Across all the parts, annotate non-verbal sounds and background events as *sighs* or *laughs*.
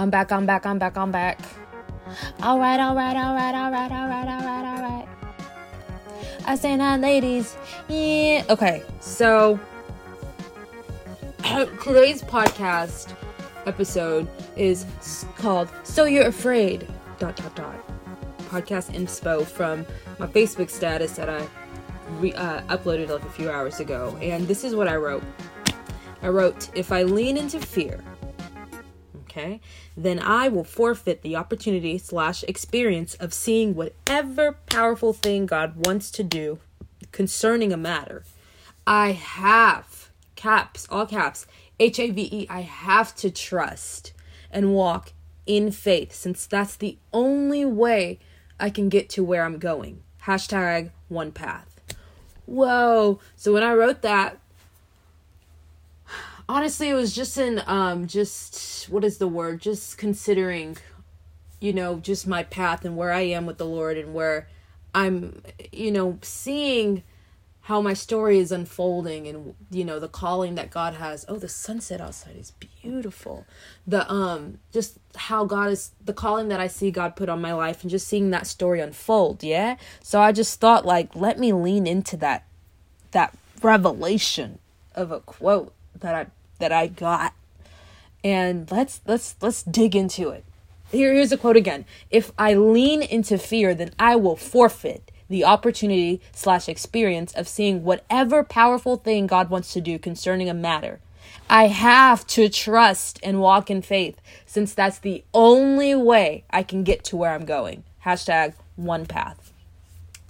I'm back, I'm back, I'm back, I'm back. All right, all right, all right, all right, all right, all right, all right. I say not ladies. Yeah. Okay, so today's podcast episode is called So You're Afraid. Dot dot dot. Podcast inspo from my Facebook status that I re- uh, uploaded like a few hours ago. And this is what I wrote. I wrote, if I lean into fear, okay, then I will forfeit the opportunity slash experience of seeing whatever powerful thing God wants to do concerning a matter. I have caps, all caps, H A V E, I have to trust and walk in faith since that's the only way I can get to where I'm going. Hashtag one path. Whoa. So when I wrote that, honestly it was just in um just what is the word? Just considering you know just my path and where i am with the lord and where i'm you know seeing how my story is unfolding and you know the calling that god has. Oh the sunset outside is beautiful. The um just how god is the calling that i see god put on my life and just seeing that story unfold yeah? So i just thought like let me lean into that that revelation of a quote that i that I got. And let's let's let's dig into it. Here, here's a quote again. If I lean into fear, then I will forfeit the opportunity slash experience of seeing whatever powerful thing God wants to do concerning a matter. I have to trust and walk in faith since that's the only way I can get to where I'm going. Hashtag one path.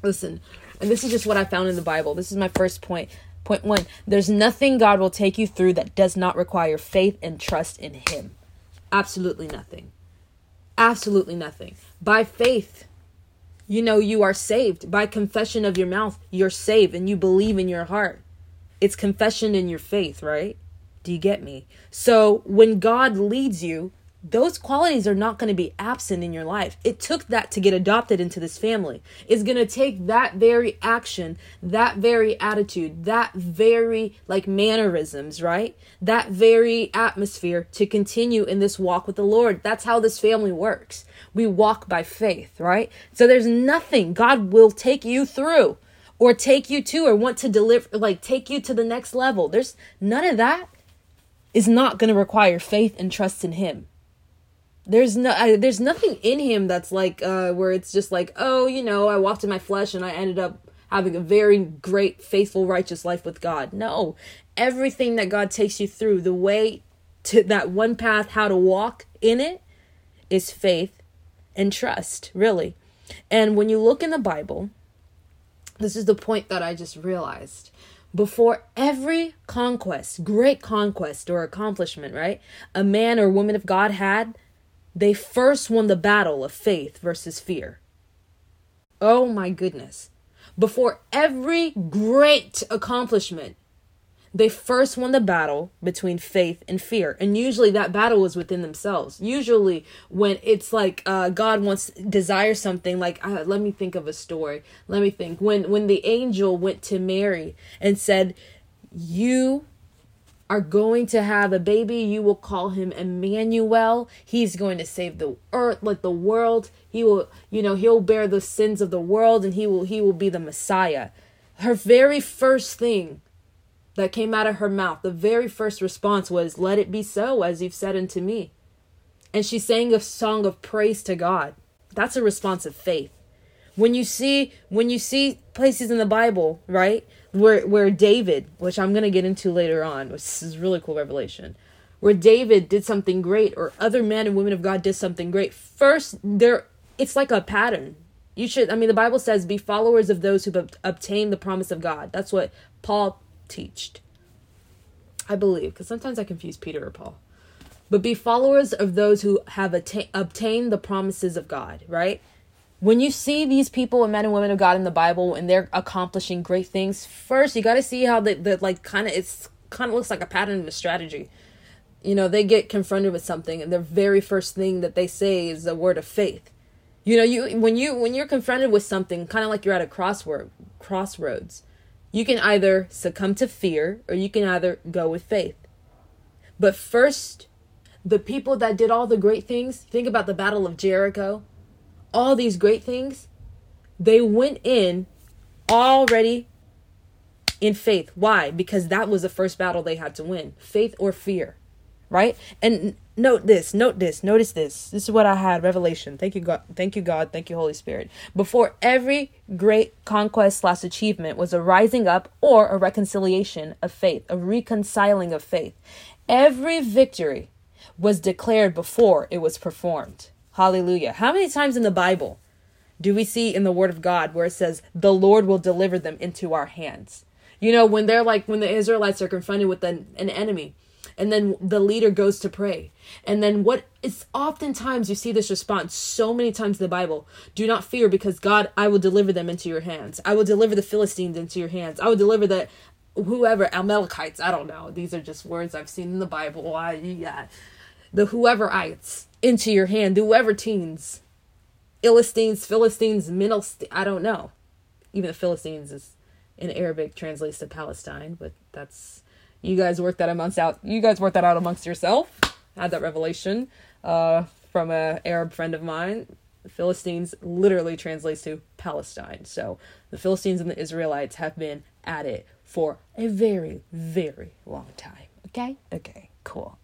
Listen, and this is just what I found in the Bible. This is my first point. Point one there's nothing God will take you through that does not require faith and trust in Him. Absolutely nothing. Absolutely nothing. By faith, you know you are saved. By confession of your mouth, you're saved and you believe in your heart. It's confession in your faith, right? Do you get me? So when God leads you, those qualities are not going to be absent in your life. It took that to get adopted into this family. It's going to take that very action, that very attitude, that very like mannerisms, right? That very atmosphere to continue in this walk with the Lord. That's how this family works. We walk by faith, right? So there's nothing God will take you through or take you to or want to deliver like take you to the next level. There's none of that is not going to require faith and trust in him there's no I, there's nothing in him that's like uh where it's just like oh you know i walked in my flesh and i ended up having a very great faithful righteous life with god. No. Everything that god takes you through the way to that one path how to walk in it is faith and trust really. And when you look in the bible this is the point that i just realized. Before every conquest great conquest or accomplishment right a man or woman of god had they first won the battle of faith versus fear. Oh my goodness. Before every great accomplishment, they first won the battle between faith and fear. And usually that battle was within themselves. Usually when it's like uh, God wants desire something like uh, let me think of a story. Let me think. When when the angel went to Mary and said, "You are going to have a baby. You will call him Emmanuel. He's going to save the earth, like the world. He will, you know, he'll bear the sins of the world and he will he will be the Messiah. Her very first thing that came out of her mouth, the very first response was, Let it be so, as you've said unto me. And she sang a song of praise to God. That's a response of faith. When you see when you see places in the Bible, right? Where where David, which I'm gonna get into later on, which is really cool revelation, where David did something great, or other men and women of God did something great. First, there it's like a pattern. You should, I mean, the Bible says, "Be followers of those who have obtained the promise of God." That's what Paul teached. I believe, because sometimes I confuse Peter or Paul. But be followers of those who have atta- obtained the promises of God, right? When you see these people and men and women of God in the Bible and they're accomplishing great things, first you got to see how the like kind of it's kind of looks like a pattern and a strategy. You know, they get confronted with something and the very first thing that they say is a word of faith. You know, you when you when you're confronted with something, kind of like you're at a crossword crossroads, you can either succumb to fear or you can either go with faith. But first, the people that did all the great things, think about the Battle of Jericho, all these great things, they went in already in faith. Why? Because that was the first battle they had to win faith or fear, right? And note this, note this, notice this. This is what I had revelation. Thank you, God. Thank you, God. Thank you, Holy Spirit. Before every great conquest slash achievement was a rising up or a reconciliation of faith, a reconciling of faith. Every victory was declared before it was performed. Hallelujah. How many times in the Bible do we see in the Word of God where it says, the Lord will deliver them into our hands? You know, when they're like, when the Israelites are confronted with an, an enemy, and then the leader goes to pray. And then what is oftentimes you see this response so many times in the Bible do not fear because God, I will deliver them into your hands. I will deliver the Philistines into your hands. I will deliver the whoever, Amalekites, I don't know. These are just words I've seen in the Bible. I, yeah. The whoeverites into your hand, whoever teens, Philistines, Philistines, Middle, I don't know. Even the Philistines is in Arabic translates to Palestine, but that's you guys work that amongst out. You guys work that out amongst yourself. I had that revelation uh, from a Arab friend of mine. Philistines literally translates to Palestine. So the Philistines and the Israelites have been at it for a very, very long time. Okay? Okay, cool.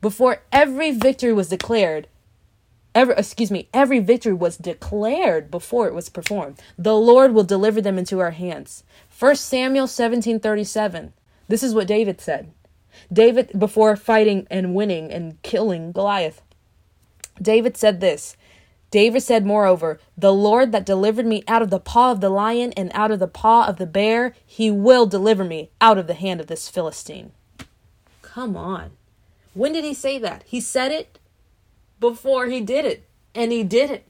Before every victory was declared, every excuse me, every victory was declared before it was performed. The Lord will deliver them into our hands. 1 Samuel 17:37. This is what David said. David before fighting and winning and killing Goliath. David said this. David said, Moreover, the Lord that delivered me out of the paw of the lion and out of the paw of the bear, he will deliver me out of the hand of this Philistine. Come on. When did he say that? He said it before he did it, and he did it.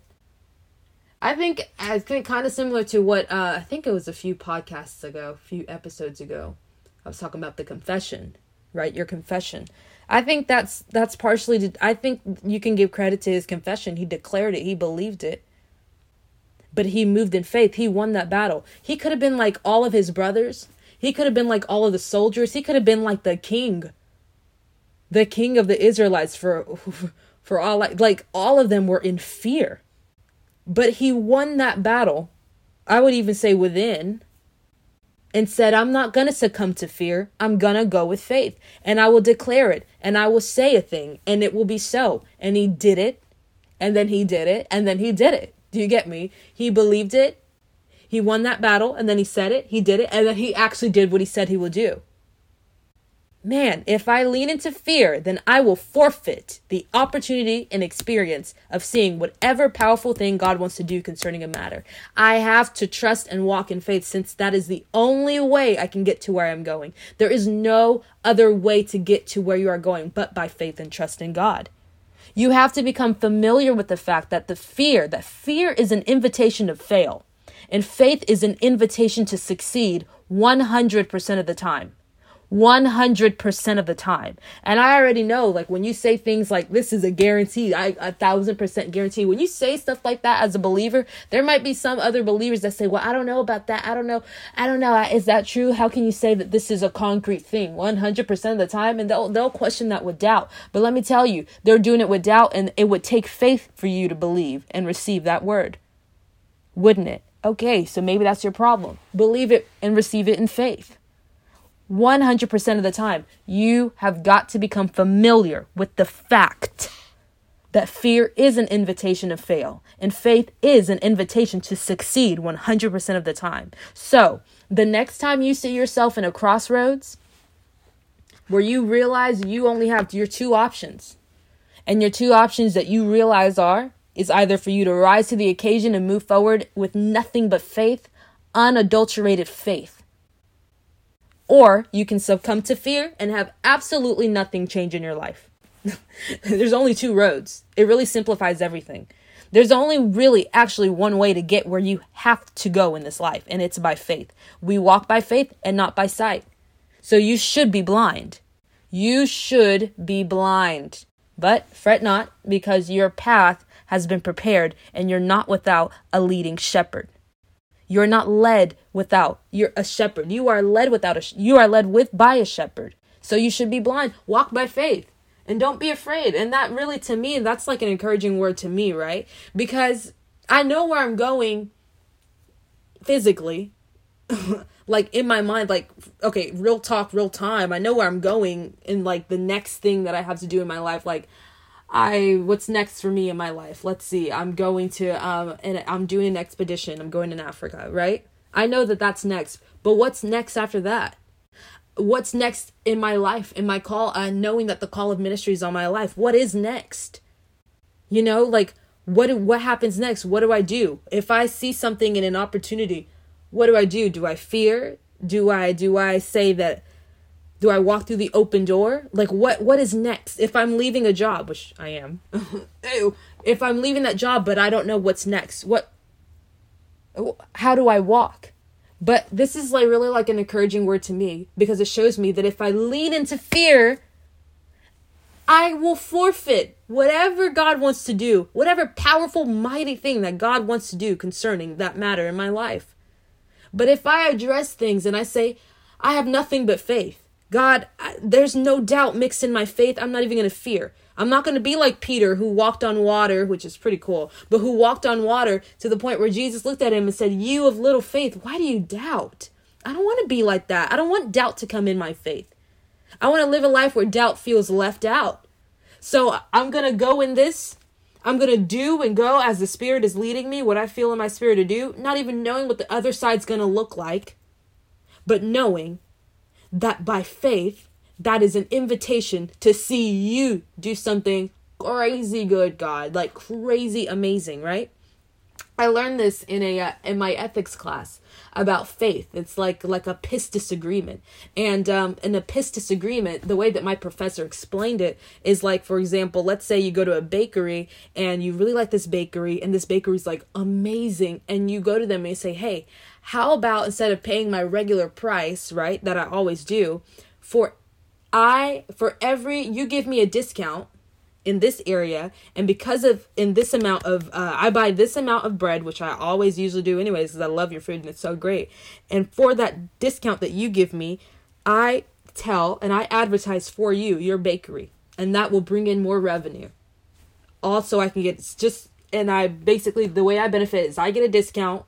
I think I think kind of similar to what uh, I think it was a few podcasts ago, a few episodes ago. I was talking about the confession, right? Your confession. I think that's that's partially. I think you can give credit to his confession. He declared it. He believed it. But he moved in faith. He won that battle. He could have been like all of his brothers. He could have been like all of the soldiers. He could have been like the king. The king of the Israelites for *laughs* for all like, like all of them were in fear. But he won that battle. I would even say within and said, I'm not going to succumb to fear. I'm going to go with faith and I will declare it and I will say a thing and it will be so. And he did it and then he did it and then he did it. Do you get me? He believed it. He won that battle and then he said it. He did it and then he actually did what he said he would do man, if I lean into fear, then I will forfeit the opportunity and experience of seeing whatever powerful thing God wants to do concerning a matter. I have to trust and walk in faith since that is the only way I can get to where I'm going. There is no other way to get to where you are going but by faith and trust in God. You have to become familiar with the fact that the fear, that fear is an invitation to fail, and faith is an invitation to succeed 100% of the time. 100% of the time. And I already know, like, when you say things like, this is a guarantee, I, a thousand percent guarantee, when you say stuff like that as a believer, there might be some other believers that say, well, I don't know about that. I don't know. I don't know. Is that true? How can you say that this is a concrete thing 100% of the time? And they'll, they'll question that with doubt. But let me tell you, they're doing it with doubt, and it would take faith for you to believe and receive that word. Wouldn't it? Okay, so maybe that's your problem. Believe it and receive it in faith. 100% of the time, you have got to become familiar with the fact that fear is an invitation to fail and faith is an invitation to succeed 100% of the time. So, the next time you see yourself in a crossroads where you realize you only have your two options, and your two options that you realize are is either for you to rise to the occasion and move forward with nothing but faith, unadulterated faith or you can succumb to fear and have absolutely nothing change in your life. *laughs* There's only two roads. It really simplifies everything. There's only really actually one way to get where you have to go in this life, and it's by faith. We walk by faith and not by sight. So you should be blind. You should be blind. But fret not, because your path has been prepared, and you're not without a leading shepherd. You're not led without. You're a shepherd. You are led without a you are led with by a shepherd. So you should be blind. Walk by faith and don't be afraid. And that really, to me, that's like an encouraging word to me, right? Because I know where I'm going physically. *laughs* like in my mind, like, okay, real talk, real time. I know where I'm going in like the next thing that I have to do in my life. Like, I what's next for me in my life? Let's see. I'm going to um and I'm doing an expedition. I'm going in Africa, right? I know that that's next. But what's next after that? what's next in my life in my call uh, knowing that the call of ministry is on my life what is next you know like what what happens next what do i do if i see something in an opportunity what do i do do i fear do i do i say that do i walk through the open door? Like what what is next? If i'm leaving a job which i am. *laughs* If i'm leaving that job but i don't know what's next what how do i walk? But this is like really like an encouraging word to me because it shows me that if I lean into fear, I will forfeit whatever God wants to do, whatever powerful, mighty thing that God wants to do concerning that matter in my life. But if I address things and I say, I have nothing but faith, God, I, there's no doubt mixed in my faith, I'm not even going to fear. I'm not going to be like Peter who walked on water, which is pretty cool, but who walked on water to the point where Jesus looked at him and said, You of little faith, why do you doubt? I don't want to be like that. I don't want doubt to come in my faith. I want to live a life where doubt feels left out. So I'm going to go in this. I'm going to do and go as the Spirit is leading me, what I feel in my spirit to do, not even knowing what the other side's going to look like, but knowing that by faith, that is an invitation to see you do something crazy good, God, like crazy amazing, right? I learned this in a uh, in my ethics class about faith. It's like like a pistis agreement, and um, an a pistis agreement. The way that my professor explained it is like, for example, let's say you go to a bakery and you really like this bakery, and this bakery's like amazing, and you go to them and you say, "Hey, how about instead of paying my regular price, right, that I always do, for I for every you give me a discount in this area and because of in this amount of uh, i buy this amount of bread which i always usually do anyways because i love your food and it's so great and for that discount that you give me i tell and i advertise for you your bakery and that will bring in more revenue. Also i can get just and i basically the way i benefit is i get a discount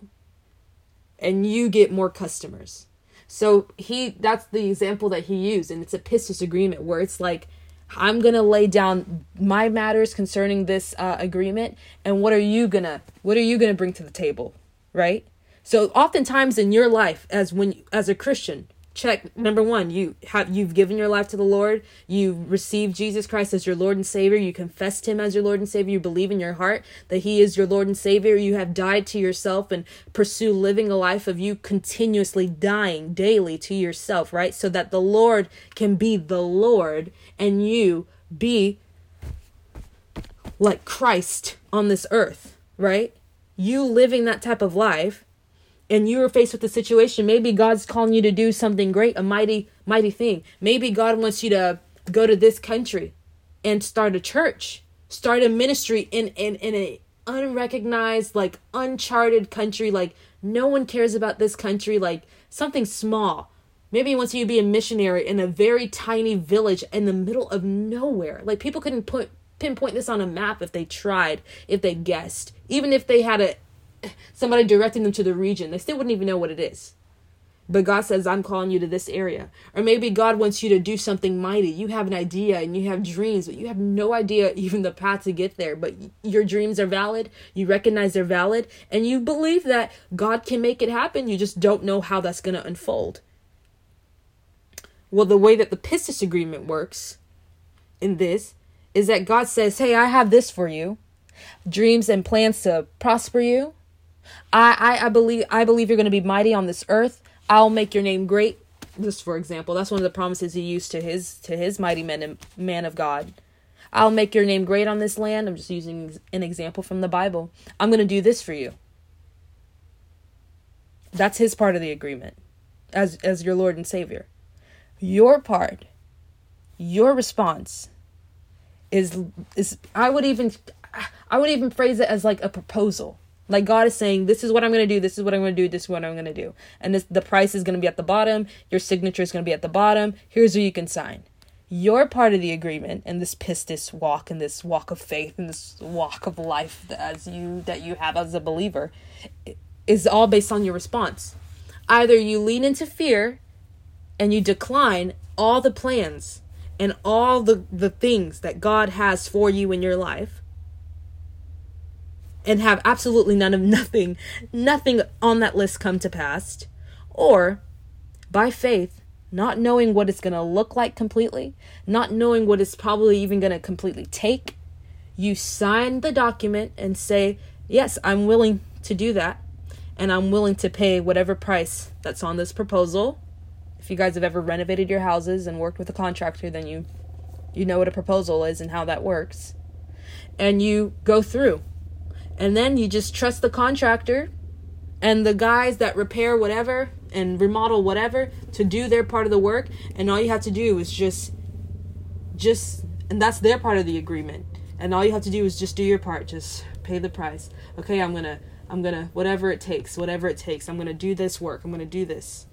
and you get more customers so he that's the example that he used, and it's a pistis agreement where it's like I'm gonna lay down my matters concerning this uh, agreement, and what are you gonna what are you gonna bring to the table, right? So oftentimes in your life, as when as a Christian, check. Number one you have you've given your life to the lord. You received jesus christ as your lord and savior. You confessed him as your lord and savior. You believe in your heart that he is your lord and savior. You have died to yourself and pursue living a life of you continuously dying daily to yourself right? So that the lord can be the lord and you be like christ on this earth right? You living that type of life and you are faced with a situation, maybe God's calling you to do something great, a mighty, mighty thing. Maybe God wants you to go to this country and start a church, start a ministry in in in a unrecognized, like uncharted country, like no one cares about this country, like something small. Maybe he wants you to be a missionary in a very tiny village in the middle of nowhere. Like people couldn't put pinpoint this on a map if they tried, if they guessed, even if they had a somebody directing them to the region. They still wouldn't even know what it is. But God says, I'm calling you to this area. Or maybe God wants you to do something mighty. You have an idea and you have dreams, but you have no idea *laughs* even the path to get there. But your dreams are valid. You recognize they're valid. And you believe that God can make it happen. You just don't know how that's going to unfold. Well, the way that the Pistis agreement works in this is that God says, Hey, I have this for you dreams and plans to prosper you I, I, I believe I believe you're going to be mighty on this earth. I'll make your name great. Just for example, that's one of the promises he used to his to his mighty men and man of God. I'll make your name great on this land. I'm just using an example from the Bible. I'm going to do this for you. That's his part of the agreement as as your Lord and Savior. Your part, your response is is I would even I would even phrase it as like a proposal. Like God is saying, this is what I'm going to do, this is what I'm going to do, this is what I'm going to do. And this the price is going to be at the bottom, your signature is going to be at the bottom. Here's where you can sign. You're part of the agreement and this pistis walk and this walk of faith and this walk of life that as you that you have as a believer is all based on your response. Either you lean into fear and you decline all the plans and all the, the things that God has for you in your life and have absolutely none of *laughs* nothing, nothing on that list come to pass, or by faith, not knowing what it's going to look like completely, not knowing what it's probably even going to completely take, you sign the document and say, Yes, I'm willing to do that. And I'm willing to pay whatever price that's on this proposal. If you guys have ever renovated your houses and worked with a contractor, then you you know what a proposal is and how that works. And you go through. And then you just trust the contractor and the guys that repair whatever and remodel whatever to do their part of the work. And all you have to do is just just and that's their part of the agreement. And all you have to do is just do your part. Just pay the price. Okay i'm gonna i'm gonna whatever it takes whatever it takes i'm gonna do this work i'm gonna do this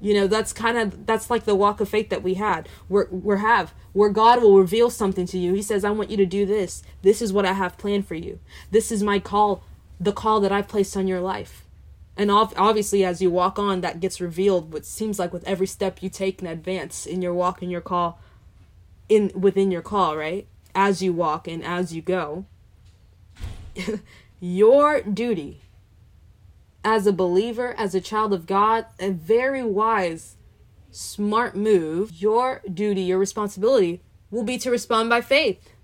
you know that's kind of that's like the walk of faith that we had. We're we're have where god will reveal something to you. He says i want you to do this. This is what i have planned for you. This is my call the call that i've placed on your life. And obviously as you walk on that gets revealed what seems like with every step you take in advance in your walk in your call in within your call right? As you walk and as you go *laughs* your duty as a believer as a child of god a very wise smart move your duty your responsibility will be to respond by faith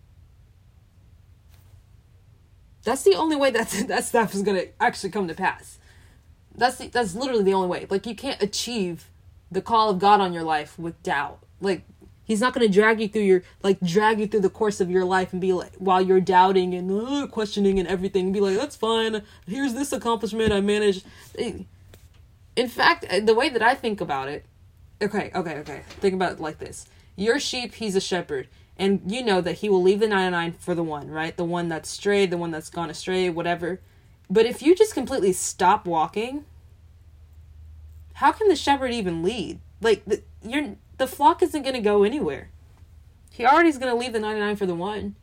that's the only way that *laughs* that stuff is going to actually come to pass that's the, that's literally the only way. Like you can't achieve the call of God on your life with doubt. Like he's not going to drag you through your like drag you through the course of your life and be like while you're doubting and uh, questioning and everything be like that's fine. Here's this accomplishment I managed. In fact, uh, the way that I think about it, okay, okay, okay. Think about it like this. Your sheep, he's a shepherd and you know that he will leave the 99 for the one, right? The one that's strayed, the one that's gone astray, whatever but if you just completely stop walking, how can the shepherd even lead? Like the you're the flock isn't going to go anywhere. He already is going to leave the 99 for the one.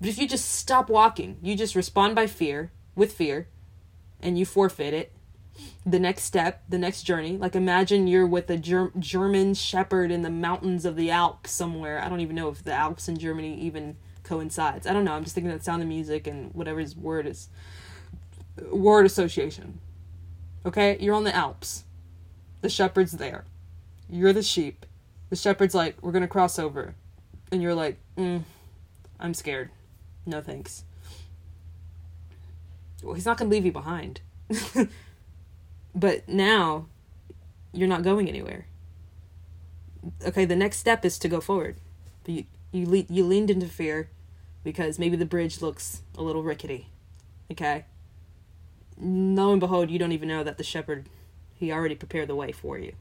But if you just stop walking, you just respond by fear, with fear, and you forfeit it. The next step, the next journey, like imagine you're with a Ger- German shepherd in the mountains of the Alps somewhere. I don't even know if the Alps in Germany even coincides. I don't know. I'm just thinking the sound of music and whatever his word is word association. Okay? You're on the Alps. The shepherd's there. You're the sheep. The shepherd's like, we're to cross over. And you're like, mm, I'm scared. No thanks. Well, he's not to leave you behind. *laughs* but now, you're not going anywhere. Okay, the next step is to go forward. You, you, le- you leaned into fear because maybe the bridge looks a little rickety. Okay? lo and behold, you don't even know that the shepherd, he already prepared the way for you.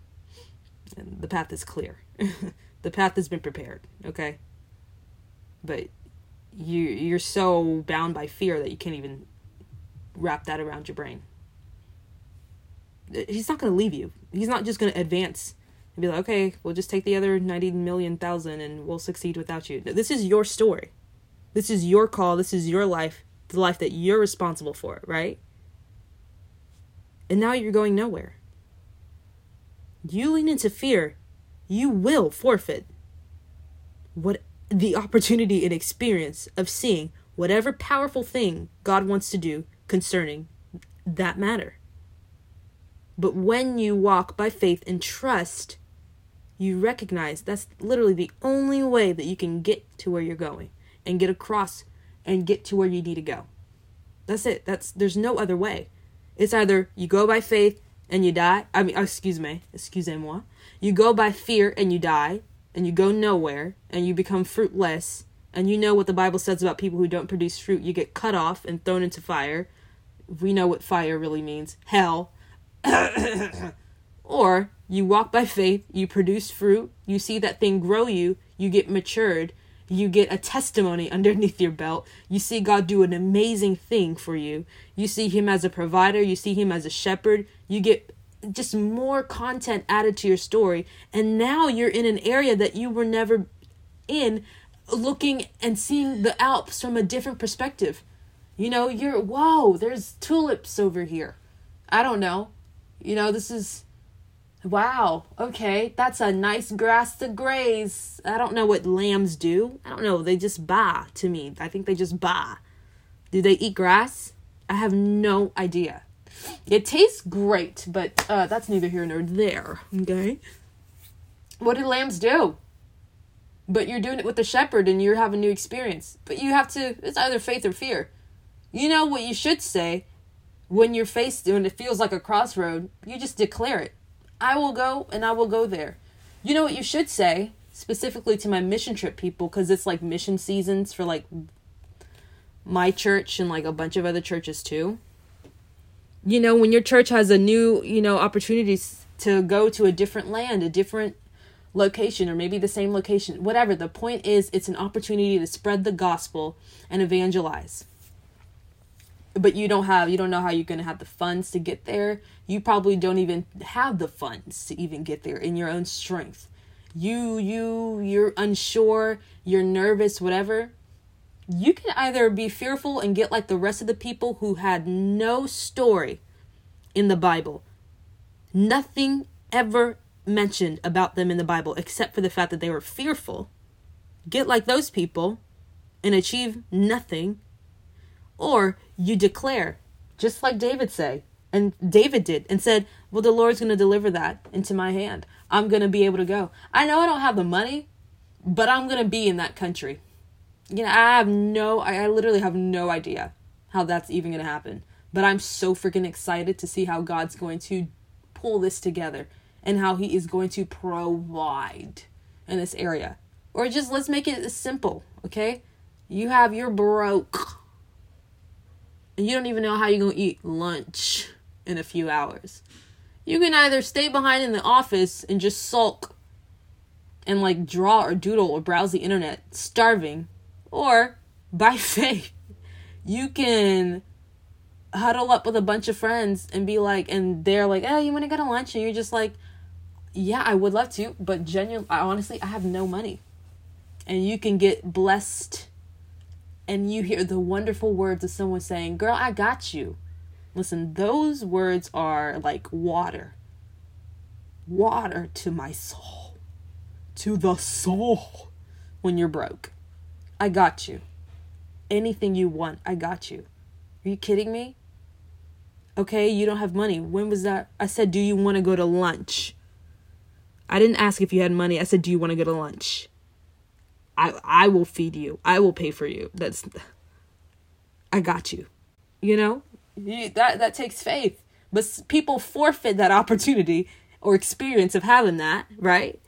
And the path is clear. *laughs* the path has been prepared, okay? But you you're so bound by fear that you can't even wrap that around your brain. He's not going to leave you. He's not just going to advance and be like, okay, we'll just take the other 90 million thousand and we'll succeed without you. This is your story. This is your call. This is your life, the life that you're responsible for, right? and now you're going nowhere. You lean into fear, you will forfeit what the opportunity and experience of seeing whatever powerful thing God wants to do concerning that matter. But when you walk by faith and trust, you recognize that's literally the only way that you can get to where you're going and get across and get to where you need to go. That's it. That's there's no other way. It's either you go by faith and you die. I mean, excuse me, excusez-moi. You go by fear and you die, and you go nowhere, and you become fruitless. And you know what the Bible says about people who don't produce fruit. You get cut off and thrown into fire. We know what fire really means hell. *coughs* or you walk by faith, you produce fruit, you see that thing grow you, you get matured, you get a testimony underneath your belt. You see God do an amazing thing for you. You see Him as a provider, you see Him as a shepherd. You get just more content added to your story. And now you're in an area that you were never in looking and seeing the Alps from a different perspective. You know, you're, whoa, there's tulips over here. I don't know. You know, this is, wow, okay, that's a nice grass to graze. I don't know what lambs do. I don't know. They just baa to me. I think they just baa. Do they eat grass? I have no idea. It tastes great, but uh, that's neither here nor there, okay? What do lambs do? But you're doing it with the shepherd and you're having new experience. But you have to, it's either faith or fear. You know what you should say when you're faced, when it feels like a crossroad? You just declare it. I will go and I will go there. You know what you should say, specifically to my mission trip people, because it's like mission seasons for like my church and like a bunch of other churches too. You know, when your church has a new, you know, opportunities to go to a different land, a different location or maybe the same location, whatever. The point is, it's an opportunity to spread the gospel and evangelize. But you don't have, you don't know how you're going to have the funds to get there. You probably don't even have the funds to even get there in your own strength. You, you, you're unsure, you're nervous, whatever. You can either be fearful and get like the rest of the people who had no story in the Bible. Nothing ever mentioned about them in the Bible except for the fact that they were fearful. Get like those people and achieve nothing. Or you declare, just like David say, and David did, and said, Well, the Lord's gonna deliver that into my hand. I'm gonna be able to go. I know I don't have the money, but I'm gonna be in that country. You know, I have no I, I literally have no idea how that's even gonna happen. But I'm so freaking excited to see how God's going to pull this together and how he is going to provide in this area. Or just let's make it simple, okay? You have you're broke. And you don't even know how you're going to eat lunch in a few hours. You can either stay behind in the office and just sulk and like draw or doodle or browse the internet starving or by *laughs* faith you can huddle up with a bunch of friends and be like and they're like oh you want to go to lunch and you're just like yeah, I would love to, but genuinely, I honestly, I have no money. And you can get blessed and you hear the wonderful words of someone saying, Girl, I got you. Listen, those words are like water. Water to my soul. To the soul when you're broke. I got you. Anything you want, I got you. Are you kidding me? Okay, you don't have money. When was that? I said, Do you want to go to lunch? I didn't ask if you had money. I said, "Do you want to go to lunch?" I I will feed you. I will pay for you. That's I got you. You know? You, that that takes faith. But people forfeit that opportunity or experience of having that, right?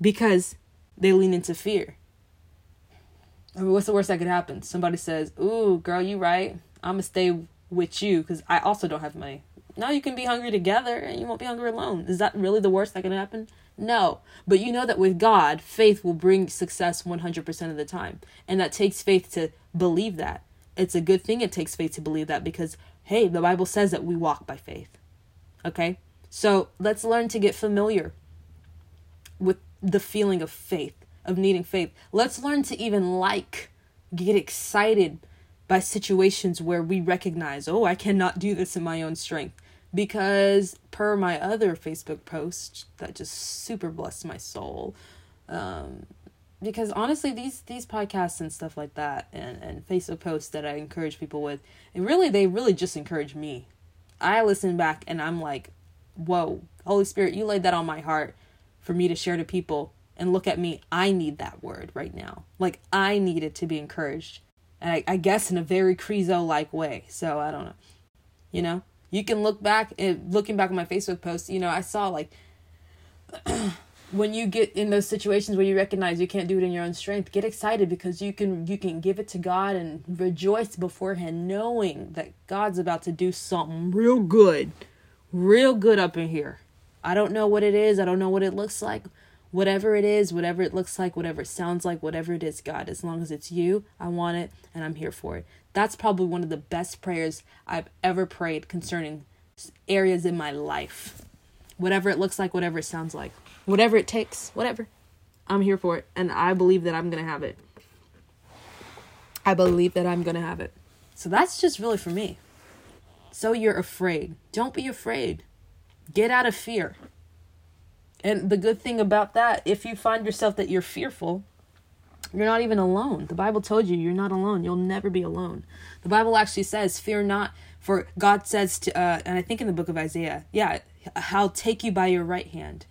Because they lean into fear. I mean, what's the worst that could happen? Somebody says, "Ooh, girl, you right. I'm gonna stay with you because I also don't have money. Now you can be hungry together and you won't be hungry alone. Is that really the worst that can happen? No. But you know that with God, faith will bring success 100% of the time. And that takes faith to believe that. It's a good thing it takes faith to believe that because, hey, the Bible says that we walk by faith. Okay? So let's learn to get familiar with the feeling of faith, of needing faith. Let's learn to even like, get excited by situations where we recognize, oh, I cannot do this in my own strength because per my other Facebook post that just super blessed my soul. Um, because honestly these these podcasts and stuff like that and, and Facebook posts that I encourage people with, and really they really just encourage me. I listen back and I'm like, whoa, Holy Spirit, you laid that on my heart for me to share to people. And look at me, I need that word right now. Like I needed to be encouraged. And I, I guess in a very Crezo like way. So I don't know. You know? you can look back and looking back at my Facebook posts, you know, I saw like *clears throat* when you get in those situations where you recognize you can't do it in your own strength, get excited because you can you can give it to God and rejoice beforehand knowing that God's about to do something real good. Real good up in here. I don't know what it is. I don't know what it looks like. Whatever it is, whatever it looks like, whatever it sounds like, whatever it is, God, as long as it's you, I want it and I'm here for it. That's probably one of the best prayers I've ever prayed concerning areas in my life. Whatever it looks like, whatever it sounds like, whatever it takes, whatever. I'm here for it. And I believe that I'm going to have it. I believe that I'm going to have it. So that's just really for me. So you're afraid. Don't be afraid. Get out of fear. And the good thing about that, if you find yourself that you're fearful, you're not even alone. The Bible told you you're not alone. You'll never be alone. The Bible actually says, Fear not, for God says to, uh, and I think in the book of Isaiah, yeah, I'll take you by your right hand,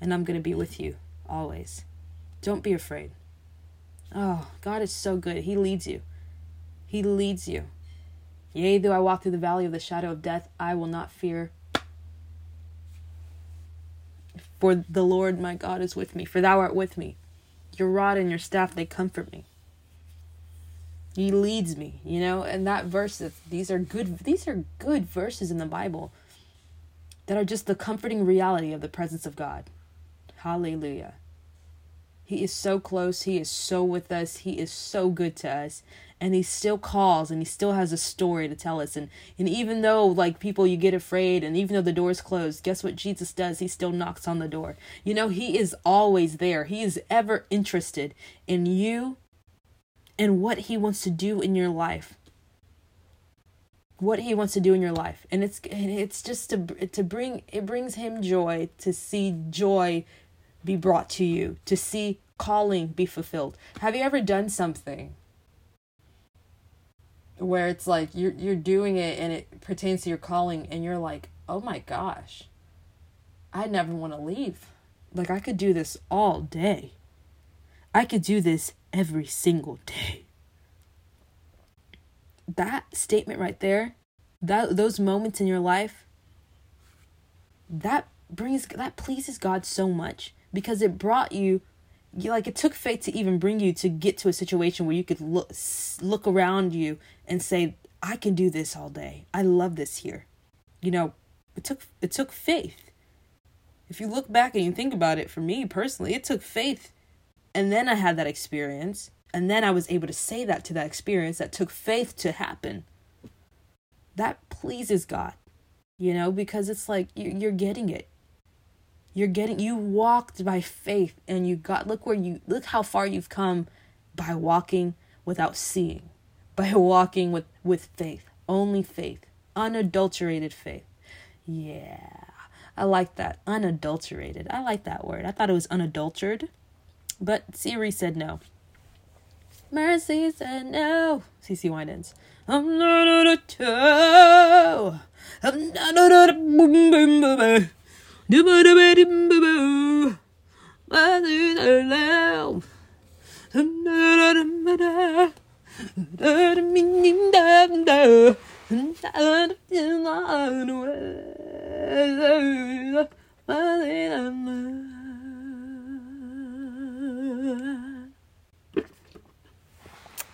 and I'm going to be with you always. Don't be afraid. Oh, God is so good. He leads you. He leads you. Yea, though I walk through the valley of the shadow of death, I will not fear for the Lord my God is with me, for thou art with me. Your rod and your staff, they comfort me. He leads me, you know, and that verse, these are good, these are good verses in the Bible that are just the comforting reality of the presence of God. Hallelujah. He is so close. He is so with us. He is so good to us and he still calls and he still has a story to tell us. And and even though like people you get afraid and even though the door's closed guess what jesus does? He still knocks on the door. You know he is always there. He is ever interested in you and what he wants to do in your life. What he wants to do in your life. And it's it's just to to bring it brings him joy to see joy be brought to you to see calling be fulfilled. Have you ever done something where it's like you're you're doing it and it pertains to your calling and you're like, "Oh my gosh. I never want to leave. Like I could do this all day. I could do this every single day." That statement right there, that those moments in your life that brings that pleases God so much because it brought you you like it took faith to even bring you to get to a situation where you could look look around you and say I can do this all day. I love this here. You know, it took it took faith. If you look back and you think about it for me personally, it took faith. And then I had that experience, and then I was able to say that to that experience that took faith to happen. That pleases God. You know, because it's like you're getting it you're getting you walked by faith and you got look where you look how far you've come by walking without seeing. *laughs* By walking with with faith. Only faith. Unadulterated faith. Yeah. I like that. Unadulterated. I like that word. I thought it was unadulterated. But Siri said no. Mercy said no. CeCe Winans. I'm not a toe. I'm not a do ba do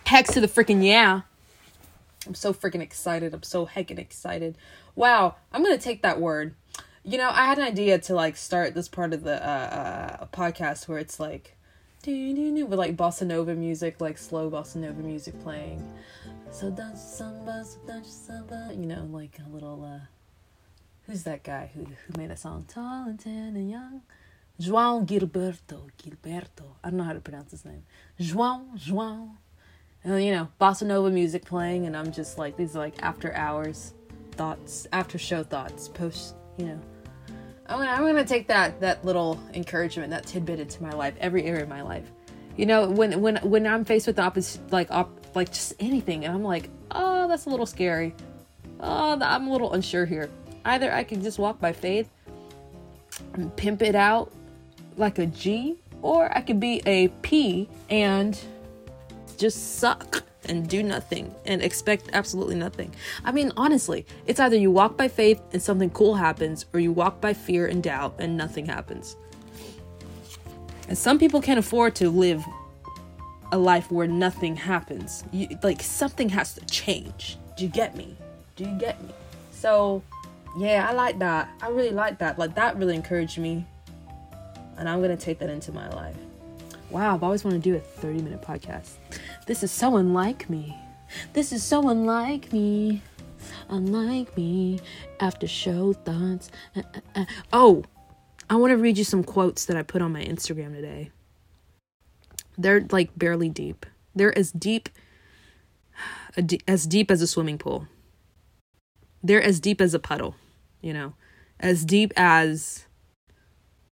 Hex to the freaking yeah. I'm so freaking excited. I'm so heckin' excited. Wow, I'm gonna take that word you know, I had an idea to like start this part of the uh, uh podcast where it's like with like bossa nova music, like slow bossa nova music playing. So dance samba, so dance samba, you know, like a little uh who's that guy who who made that song? Tall and tan and young. João Gilberto, Gilberto. I don't know how to pronounce his name. João, João. And you know, bossa nova music playing, and I'm just like these are like after hours thoughts, after show thoughts, post, you know, I'm gonna, I'm gonna take that that little encouragement, that tidbit into my life, every area of my life. You know, when when when I'm faced with the opposite, like op, like just anything, and I'm like, oh, that's a little scary. Oh, I'm a little unsure here. Either I can just walk by faith and pimp it out like a G, or I could be a P and just suck and do nothing and expect absolutely nothing. I mean, honestly, it's either you walk by faith and something cool happens, or you walk by fear and doubt and nothing happens. And some people can't afford to live a life where nothing happens. You, like, something has to change. Do you get me? Do you get me? So, yeah, I like that. I really like that. Like, that really encouraged me. And I'm going to take that into my life. Wow, I've always wanted to do a 30 minute podcast. This is so unlike me. This is so unlike me. Unlike me. After show thoughts. Uh, uh, uh. Oh, I want to read you some quotes that I put on my Instagram today. They're like barely deep. They're as deep as deep as a swimming pool. They're as deep as a puddle, you know, as deep as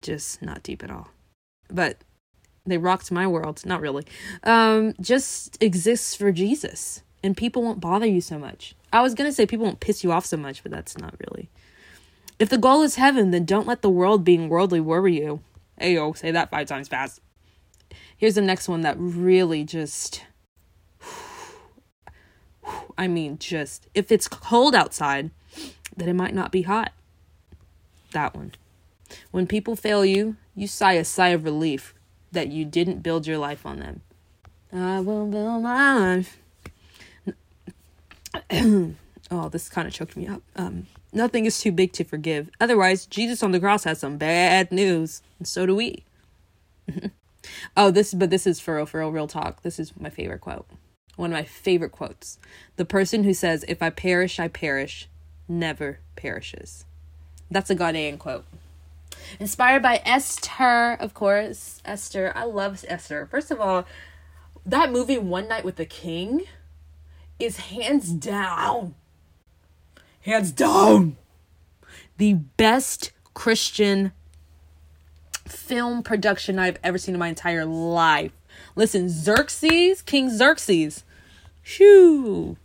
just not deep at all. But they rocked my world, not really. Um just exists for Jesus and people won't bother you so much. I was to say people won't piss you off so much, but that's not really. If the goal is heaven, then don't let the world being worldly worry you. Ayo, say that five times fast. Here's the next one that really just. *sighs* I mean, just. If it's cold outside, then it might not be hot. That one. When people fail you, you sigh a sigh of relief that you didn't build your life on them. I will build my life. *clears throat* oh, this kind of choked me up. Um, Nothing is too big to forgive. Otherwise, Jesus on the cross has some bad news, and so do we. *laughs* oh, this, but this is for real, for real, real talk. This is my favorite quote. One of my favorite quotes. The person who says, If I perish, I perish, never perishes. That's a Ghanaian quote. Inspired by Esther, of course. Esther. I love Esther. First of all, that movie, One Night with the King, is hands down hands down, the best Christian film production I've ever seen in my entire life. Listen, Xerxes, King Xerxes. Shoo.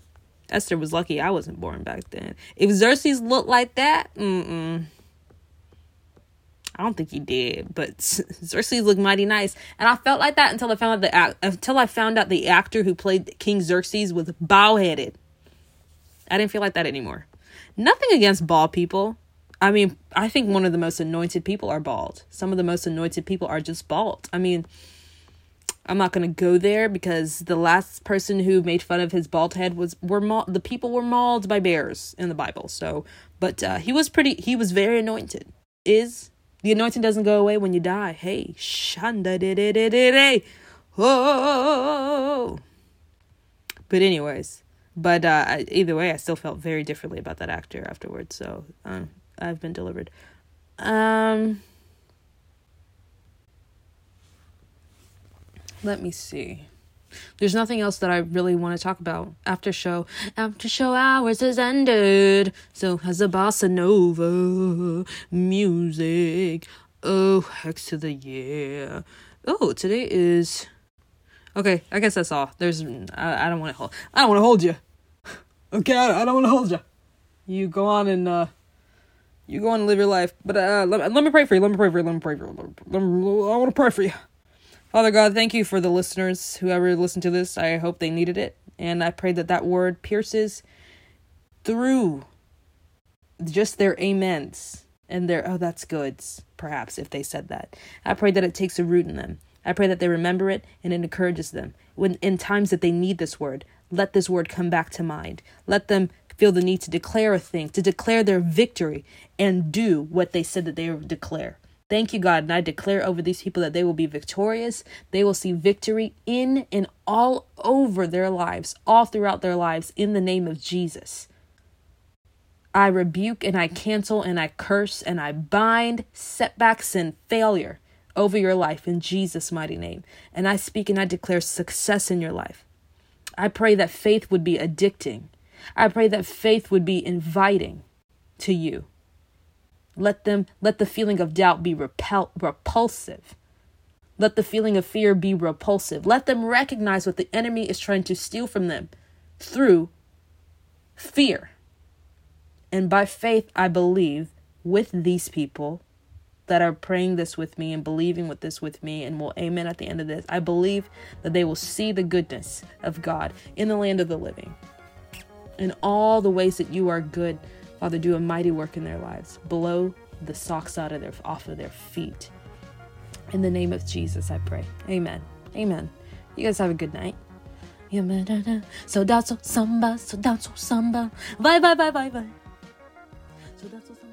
Esther was lucky I wasn't born back then. If Xerxes looked like that, mm-mm. I don't think he did, but *laughs* Xerxes looked mighty nice, and I felt like that until I found out the until I found out the actor who played King Xerxes was bow headed. I didn't feel like that anymore. Nothing against bald people. I mean, I think one of the most anointed people are bald. Some of the most anointed people are just bald. I mean, I'm not to go there because the last person who made fun of his bald head was were the people were mauled by bears in the Bible. So, but uh, he was pretty he was very anointed. Is the anointing doesn't go away when you die. Hey, shanda de de de de. Oh. But anyways, but uh, either way, I still felt very differently about that actor afterwards. So um, I've been delivered. Um, let me see. There's nothing else that I really want to talk about. After show, after show hours has ended. So has the bossa nova music. Oh, hex to the yeah. Oh, today is. Okay, I guess that's all. There's. I, I don't want to hold. I don't want to hold you. Okay, I, I don't want to hold you. You go on and uh, you go on and live your life. But uh, let, let me pray for you. Let me pray for you. Let me pray for you. Let me, I want to pray for you. Father God, thank you for the listeners, whoever listened to this. I hope they needed it. And I pray that that word pierces through just their amens and their, oh, that's good, perhaps, if they said that. I pray that it takes a root in them. I pray that they remember it and it encourages them when in times that they need this word. Let this word come back to mind. Let them feel the need to declare a thing, to declare their victory, and do what they said that they would declare. Thank you, God. And I declare over these people that they will be victorious. They will see victory in and all over their lives, all throughout their lives, in the name of Jesus. I rebuke and I cancel and I curse and I bind setbacks and failure over your life in Jesus' mighty name. And I speak and I declare success in your life. I pray that faith would be addicting. I pray that faith would be inviting to you. Let them let the feeling of doubt be repel, repulsive. Let the feeling of fear be repulsive. Let them recognize what the enemy is trying to steal from them through fear. And by faith, I believe with these people that are praying this with me and believing with this with me and will amen at the end of this. I believe that they will see the goodness of God in the land of the living. In all the ways that you are good, Father, do a mighty work in their lives. Blow the socks out of their off of their feet. In the name of Jesus, I pray. Amen. Amen. You guys have a good night. So that's samba, so that's samba. Bye bye bye bye bye. So that's samba.